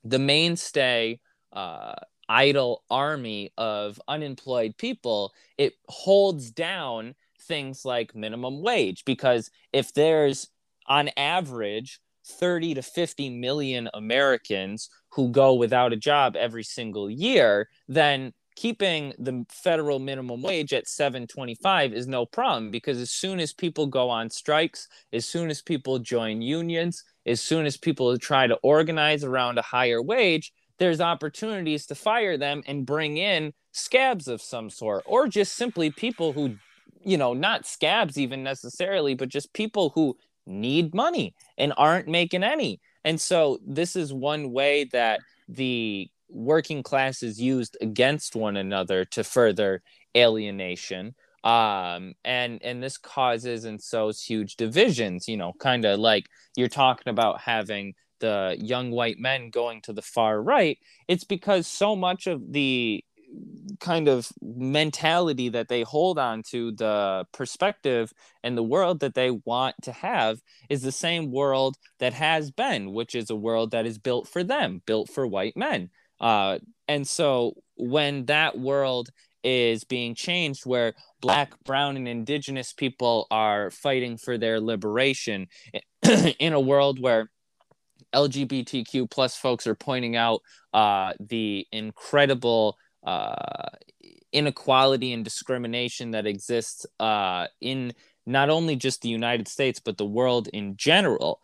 the mainstay uh, idle army of unemployed people, it holds down things like minimum wage. Because if there's on average 30 to 50 million Americans who go without a job every single year, then keeping the federal minimum wage at 725 is no problem because as soon as people go on strikes, as soon as people join unions, as soon as people try to organize around a higher wage, there's opportunities to fire them and bring in scabs of some sort or just simply people who you know not scabs even necessarily but just people who need money and aren't making any. And so this is one way that the working class is used against one another to further alienation. Um and and this causes and sows huge divisions you know kind of like you're talking about having the young white men going to the far right. It's because so much of the kind of mentality that they hold on to the perspective and the world that they want to have is the same world that has been which is a world that is built for them built for white men uh, and so when that world is being changed where black brown and indigenous people are fighting for their liberation [CLEARS THROAT] in a world where lgbtq plus folks are pointing out uh, the incredible uh, inequality and discrimination that exists uh, in not only just the United States, but the world in general.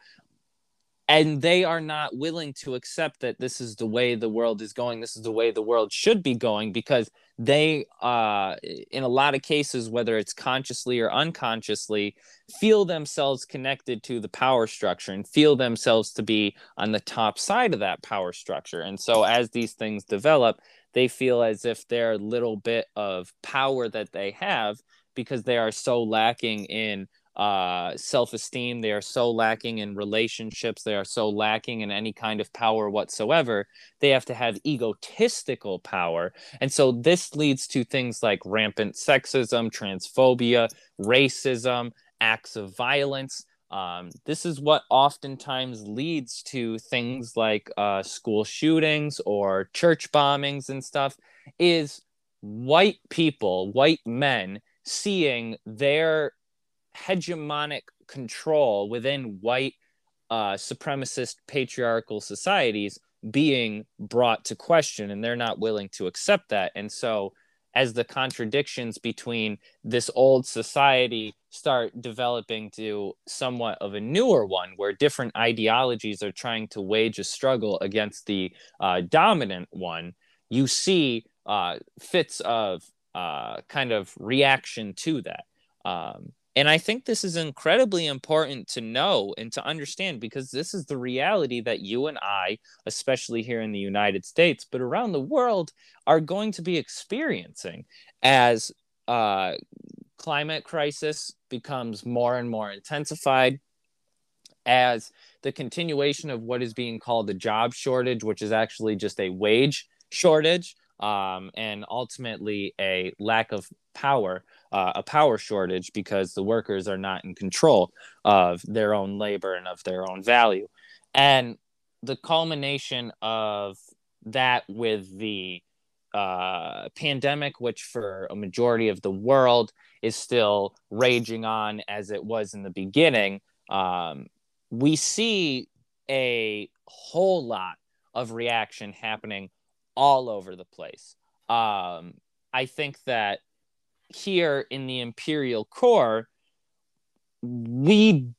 And they are not willing to accept that this is the way the world is going. This is the way the world should be going because they, uh, in a lot of cases, whether it's consciously or unconsciously, feel themselves connected to the power structure and feel themselves to be on the top side of that power structure. And so, as these things develop, they feel as if their little bit of power that they have because they are so lacking in uh, self-esteem. They are so lacking in relationships. They are so lacking in any kind of power whatsoever. They have to have egotistical power. And so this leads to things like rampant sexism transphobia racism acts of violence. Um, this is what oftentimes leads to things like uh, school shootings or church bombings and stuff is white people white men seeing their hegemonic control within white uh, supremacist patriarchal societies being brought to question and they're not willing to accept that. And so as the contradictions between this old society start developing to somewhat of a newer one where different ideologies are trying to wage a struggle against the uh, dominant one you see uh, fits of uh, kind of reaction to that. Um, and I think this is incredibly important to know and to understand because this is the reality that you and I, especially here in the United States, but around the world, are going to be experiencing as uh, climate crisis becomes more and more intensified, as the continuation of what is being called a job shortage, which is actually just a wage shortage, um, and ultimately a lack of power uh, a power shortage because the workers are not in control of their own labor and of their own value. And the culmination of that with the uh, pandemic, which for a majority of the world is still raging on as it was in the beginning, um, we see a whole lot of reaction happening all over the place. Um, I think that here in the Imperial Core, we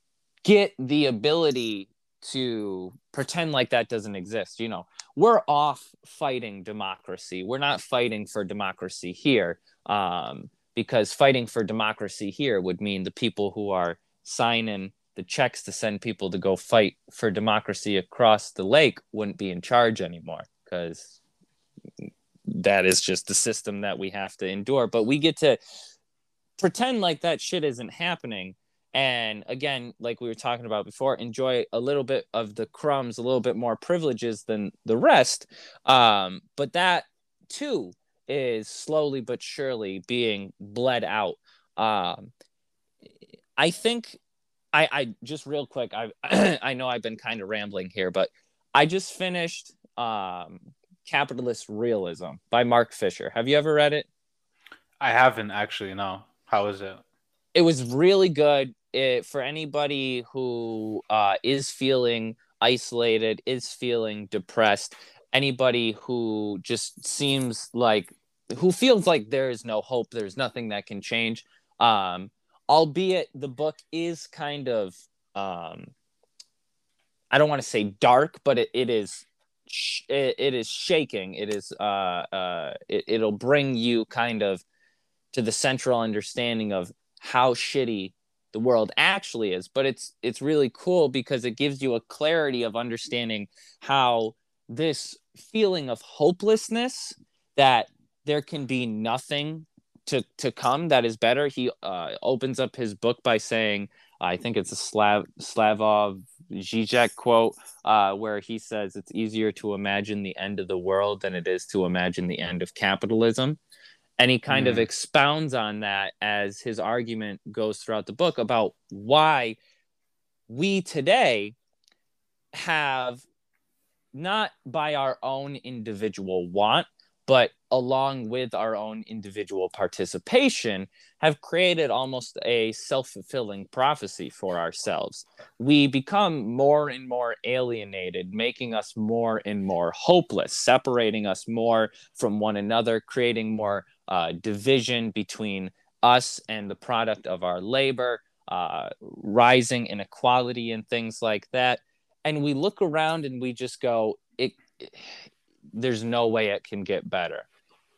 get the ability to pretend like that doesn't exist. You know, we're off fighting democracy. We're not fighting for democracy here um, because fighting for democracy here would mean the people who are signing the checks to send people to go fight for democracy across the lake wouldn't be in charge anymore because that is just the system that we have to endure. But we get to pretend like that shit isn't happening. And again, like we were talking about before, enjoy a little bit of the crumbs, a little bit more privileges than the rest. Um, but that too is slowly but surely being bled out. Um, I think I, I just real quick, I [CLEARS THROAT] I know I've been kind of rambling here, but I just finished um, Capitalist Realism by Mark Fisher. Have you ever read it? I haven't actually. No. How is it? It was really good. It, for anybody who uh, is feeling isolated, is feeling depressed, anybody who just seems like who feels like there is no hope, there's nothing that can change. Um, albeit the book is kind of um, I don't want to say dark, but it, it is it, it is shaking. It is uh, uh, it, it'll bring you kind of to the central understanding of how shitty the world actually is but it's it's really cool because it gives you a clarity of understanding how this feeling of hopelessness that there can be nothing to to come that is better he uh, opens up his book by saying i think it's a slav slavoj zizek quote uh, where he says it's easier to imagine the end of the world than it is to imagine the end of capitalism and he kind mm. of expounds on that as his argument goes throughout the book about why we today have not by our own individual want but along with our own individual participation have created almost a self-fulfilling prophecy for ourselves we become more and more alienated making us more and more hopeless separating us more from one another creating more uh, division between us and the product of our labor uh, rising inequality and things like that and we look around and we just go it [SIGHS] there's no way it can get better.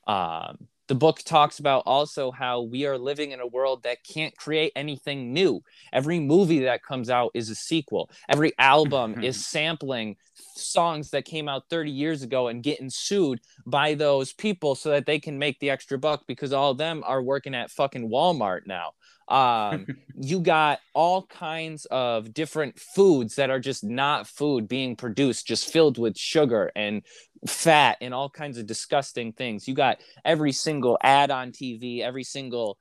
Um, the book talks about also how we are living in a world that can't create anything new. Every movie that comes out is a sequel. Every album is sampling songs that came out 30 years ago and getting sued by those people so that they can make the extra buck because all of them are working at fucking Walmart now. Um, [LAUGHS] you got all kinds of different foods that are just not food being produced, just filled with sugar and fat and all kinds of disgusting things. You got every single ad on TV, every single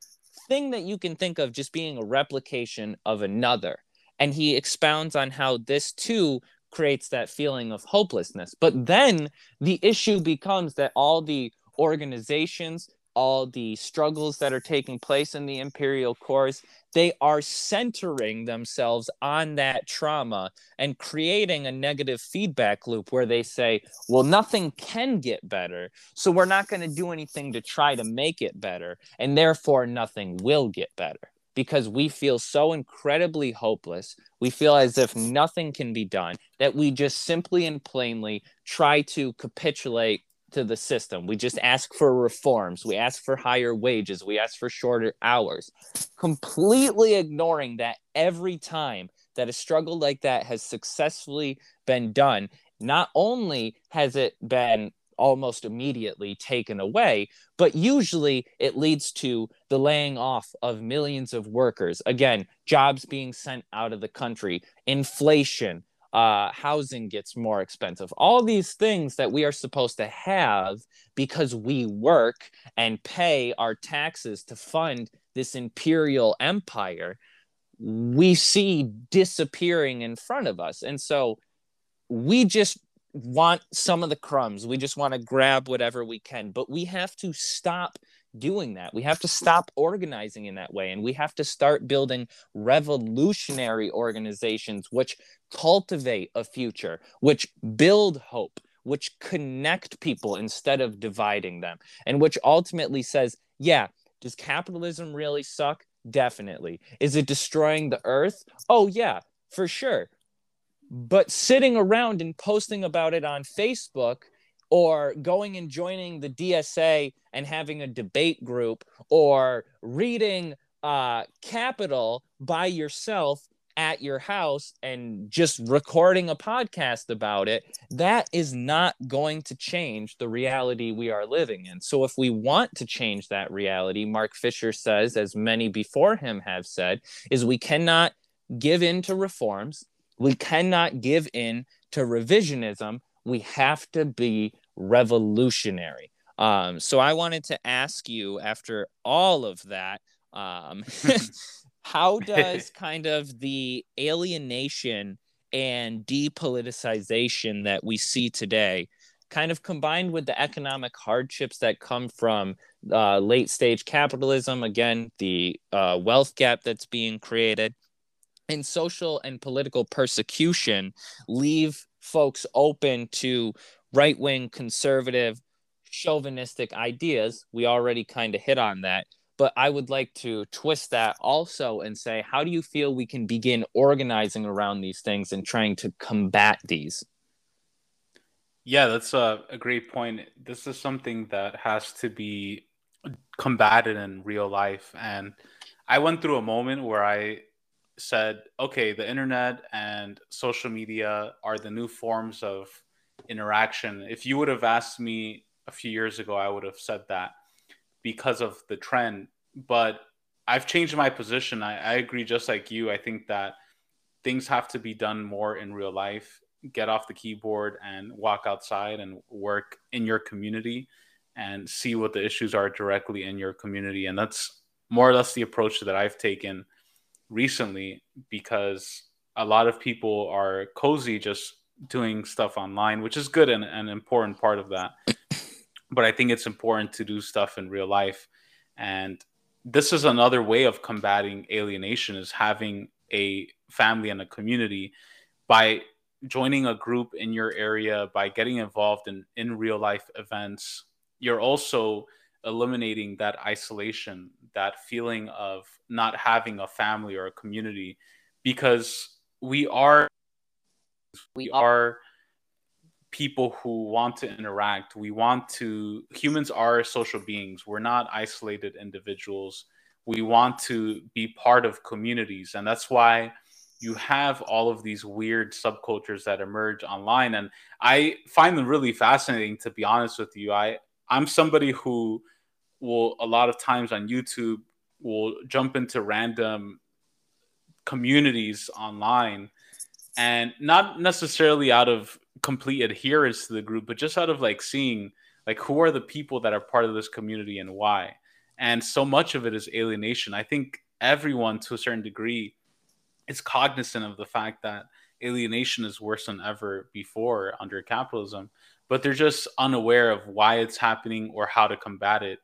thing that you can think of just being a replication of another. And he expounds on how this too creates that feeling of hopelessness. But then the issue becomes that all the organizations, all the struggles that are taking place in the imperial cores they are centering themselves on that trauma and creating a negative feedback loop where they say well nothing can get better so we're not going to do anything to try to make it better and therefore nothing will get better. Because we feel so incredibly hopeless we feel as if nothing can be done that we just simply and plainly try to capitulate to the system. We just ask for reforms. We ask for higher wages. We ask for shorter hours, completely ignoring that every time that a struggle like that has successfully been done, not only has it been almost immediately taken away, but usually it leads to the laying off of millions of workers. Again, jobs being sent out of the country, inflation, uh, housing gets more expensive. All these things that we are supposed to have because we work and pay our taxes to fund this imperial empire, we see disappearing in front of us. And so we just want some of the crumbs. We just want to grab whatever we can, but we have to stop doing that. We have to stop organizing in that way and we have to start building revolutionary organizations which cultivate a future, which build hope, which connect people instead of dividing them, and which ultimately says, yeah, does capitalism really suck? Definitely. Is it destroying the earth? Oh, yeah, for sure. But sitting around and posting about it on Facebook or going and joining the DSA and having a debate group or reading uh, Capital by yourself at your house and just recording a podcast about it, that is not going to change the reality we are living in. So, if we want to change that reality, Mark Fisher says, as many before him have said, is we cannot give in to reforms, we cannot give in to revisionism. We have to be revolutionary. Um, so I wanted to ask you after all of that, um, [LAUGHS] [LAUGHS] how does [LAUGHS] kind of the alienation and depoliticization that we see today kind of combined with the economic hardships that come from uh, late stage capitalism again the uh, wealth gap that's being created and social and political persecution leave folks open to right wing conservative chauvinistic ideas. We already kind of hit on that. But I would like to twist that also and say, how do you feel we can begin organizing around these things and trying to combat these? Yeah, that's a, a great point. This is something that has to be combated in real life. And I went through a moment where I said, okay, the internet and social media are the new forms of interaction. If you would have asked me a few years ago, I would have said that because of the trend. But I've changed my position. I, I agree, just like you. I think that things have to be done more in real life. Get off the keyboard and walk outside and work in your community and see what the issues are directly in your community. And that's more or less the approach that I've taken recently because a lot of people are cozy just doing stuff online, which is good and an important part of that. [COUGHS] But I think it's important to do stuff in real life. And this is another way of combating alienation is having a family and a community by joining a group in your area by getting involved in in real life events you're also eliminating that isolation that feeling of not having a family or a community because we are we are people who want to interact. We want to humans are social beings. We're not isolated individuals. We want to be part of communities. And that's why you have all of these weird subcultures that emerge online. And i find them really fascinating to be honest with you. I i'm somebody who will a lot of times on youtube will jump into random communities online and not necessarily out of complete adherence to the group but just out of like seeing like who are the people that are part of this community and why. And so much of it is alienation. I think everyone to a certain degree is cognizant of the fact that alienation is worse than ever before under capitalism but they're just unaware of why it's happening or how to combat it.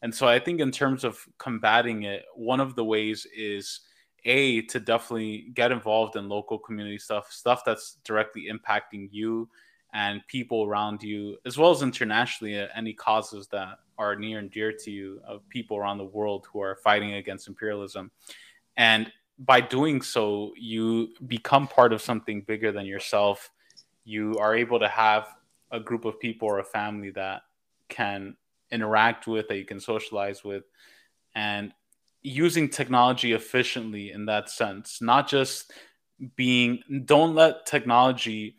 And so i think in terms of combating it one of the ways is a to definitely get involved in local community stuff stuff that's directly impacting you and people around you as well as internationally uh, any causes that are near and dear to you of people around the world who are fighting against imperialism. And by doing so you become part of something bigger than yourself. You are able to have a group of people or a family that can interact with that you can socialize with and using technology efficiently in that sense, not just being, don't let technology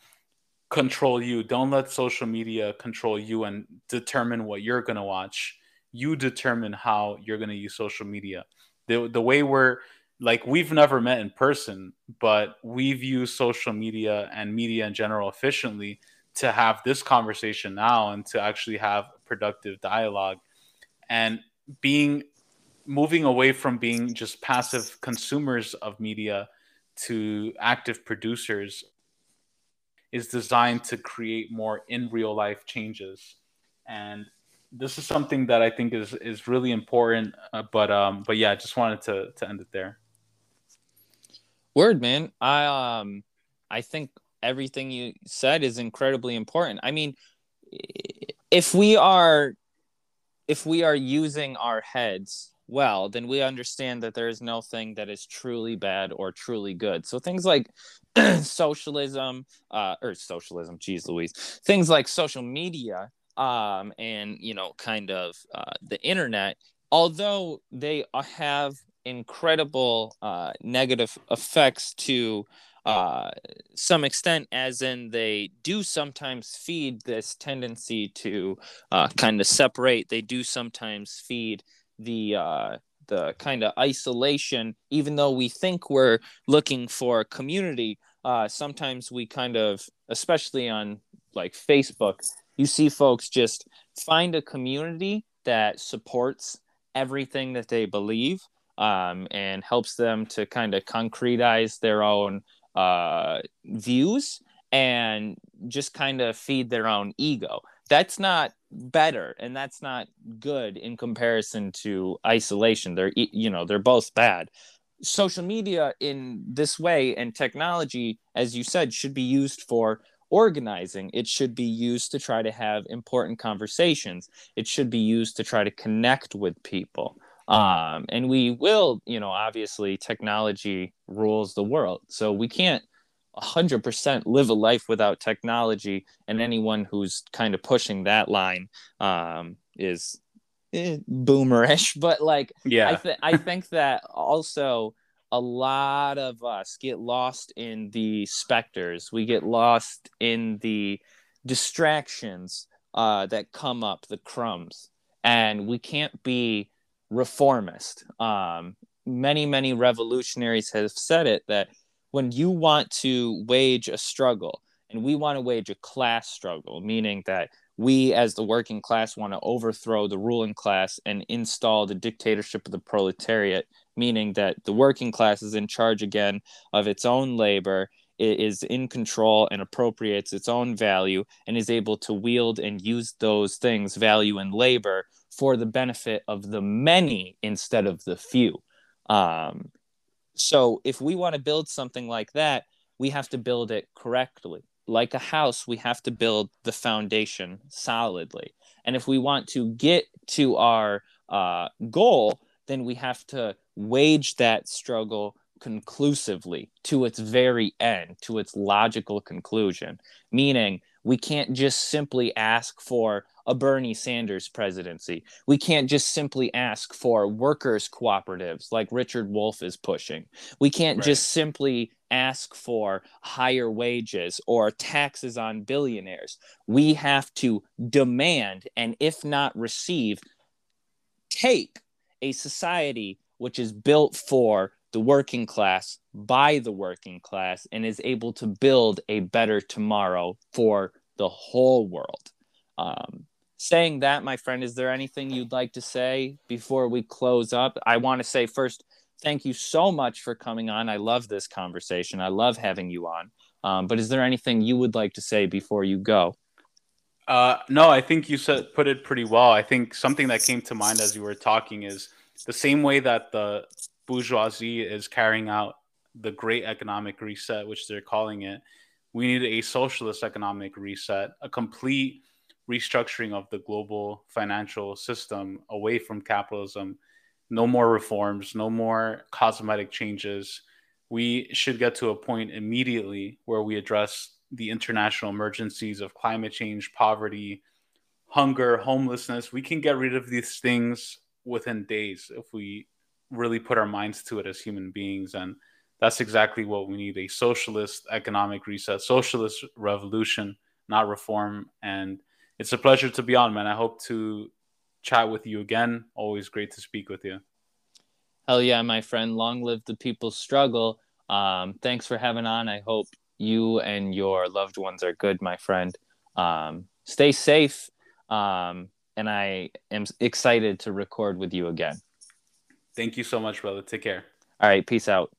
control you. Don't let social media control you and determine what you're going to watch. You determine how you're going to use social media. The, the way we're like, we've never met in person, but we've used social media and media in general efficiently to have this conversation now and to actually have productive dialogue. And being moving away from being just passive consumers of media to active producers is designed to create more in real life changes. And this is something that i think is is really important uh, but um but yeah i just wanted to to end it there. Word man. I um i think everything you said is incredibly important. I mean if we are if we are using our heads well, then we understand that there is no thing that is truly bad or truly good. So things like [CLEARS THROAT] socialism, uh, or socialism, geez Louise, things like social media, um, and you know, kind of uh, the internet, although they have incredible uh, negative effects to uh, some extent, as in they do sometimes feed this tendency to uh, kind of separate. They do sometimes feed the uh, the kind of isolation, even though we think we're looking for community. Uh, sometimes we kind of, especially on like Facebook, you see folks just find a community that supports everything that they believe um, and helps them to kind of concretize their own uh, views and just kind of feed their own ego. That's not better and that's not good in comparison to isolation. They're you know they're both bad. Social media in this way and technology as you said should be used for organizing. It should be used to try to have important conversations. It should be used to try to connect with people. Um, and we will you know obviously technology rules the world. So we can't 100% live a life without technology and anyone who's kind of pushing that line um, is eh, boomerish [LAUGHS] but like yeah I, th- I think that also a lot of us get lost in the specters. We get lost in the distractions uh, that come up, the crumbs, and we can't be reformist. Um, many, many revolutionaries have said it that when you want to wage a struggle, and we want to wage a class struggle, meaning that we as the working class want to overthrow the ruling class and install the dictatorship of the proletariat meaning that the working class is in charge again of its own labor it is in control and appropriates its own value and is able to wield and use those things value and labor for the benefit of the many instead of the few. Um, so if we want to build something like that we have to build it correctly like a house, we have to build the foundation solidly. And if we want to get to our uh, goal, then we have to wage that struggle conclusively to its very end, to its logical conclusion. Meaning, we can't just simply ask for a Bernie Sanders presidency. We can't just simply ask for workers' cooperatives like Richard Wolff is pushing. We can't right. just simply ask for higher wages or taxes on billionaires. We have to demand, and if not receive, take a society which is built for the working class by the working class and is able to build a better tomorrow for the whole world. Um, saying that, my friend, is there anything you'd like to say before we close up? I want to say first, thank you so much for coming on. I love this conversation. I love having you on. Um, but is there anything you would like to say before you go? Uh, no, I think you said put it pretty well. I think something that came to mind as you were talking is the same way that the bourgeoisie is carrying out the great economic reset, which they're calling it. We need a socialist economic reset, a complete restructuring of the global financial system away from capitalism no more reforms, no more cosmetic changes. We should get to a point immediately where we address the international emergencies of climate change, poverty, hunger, homelessness. We can get rid of these things within days if we really put our minds to it as human beings. And that's exactly what we need a socialist economic reset, socialist revolution, not reform. And it's a pleasure to be on, man. I hope to chat with you again. Always great to speak with you. Hell yeah, my friend. Long live the people's struggle. Um, thanks for having on. I hope you and your loved ones are good, my friend. Um, stay safe. Um, and I am excited to record with you again. Thank you so much, brother. Take care. All right. Peace out.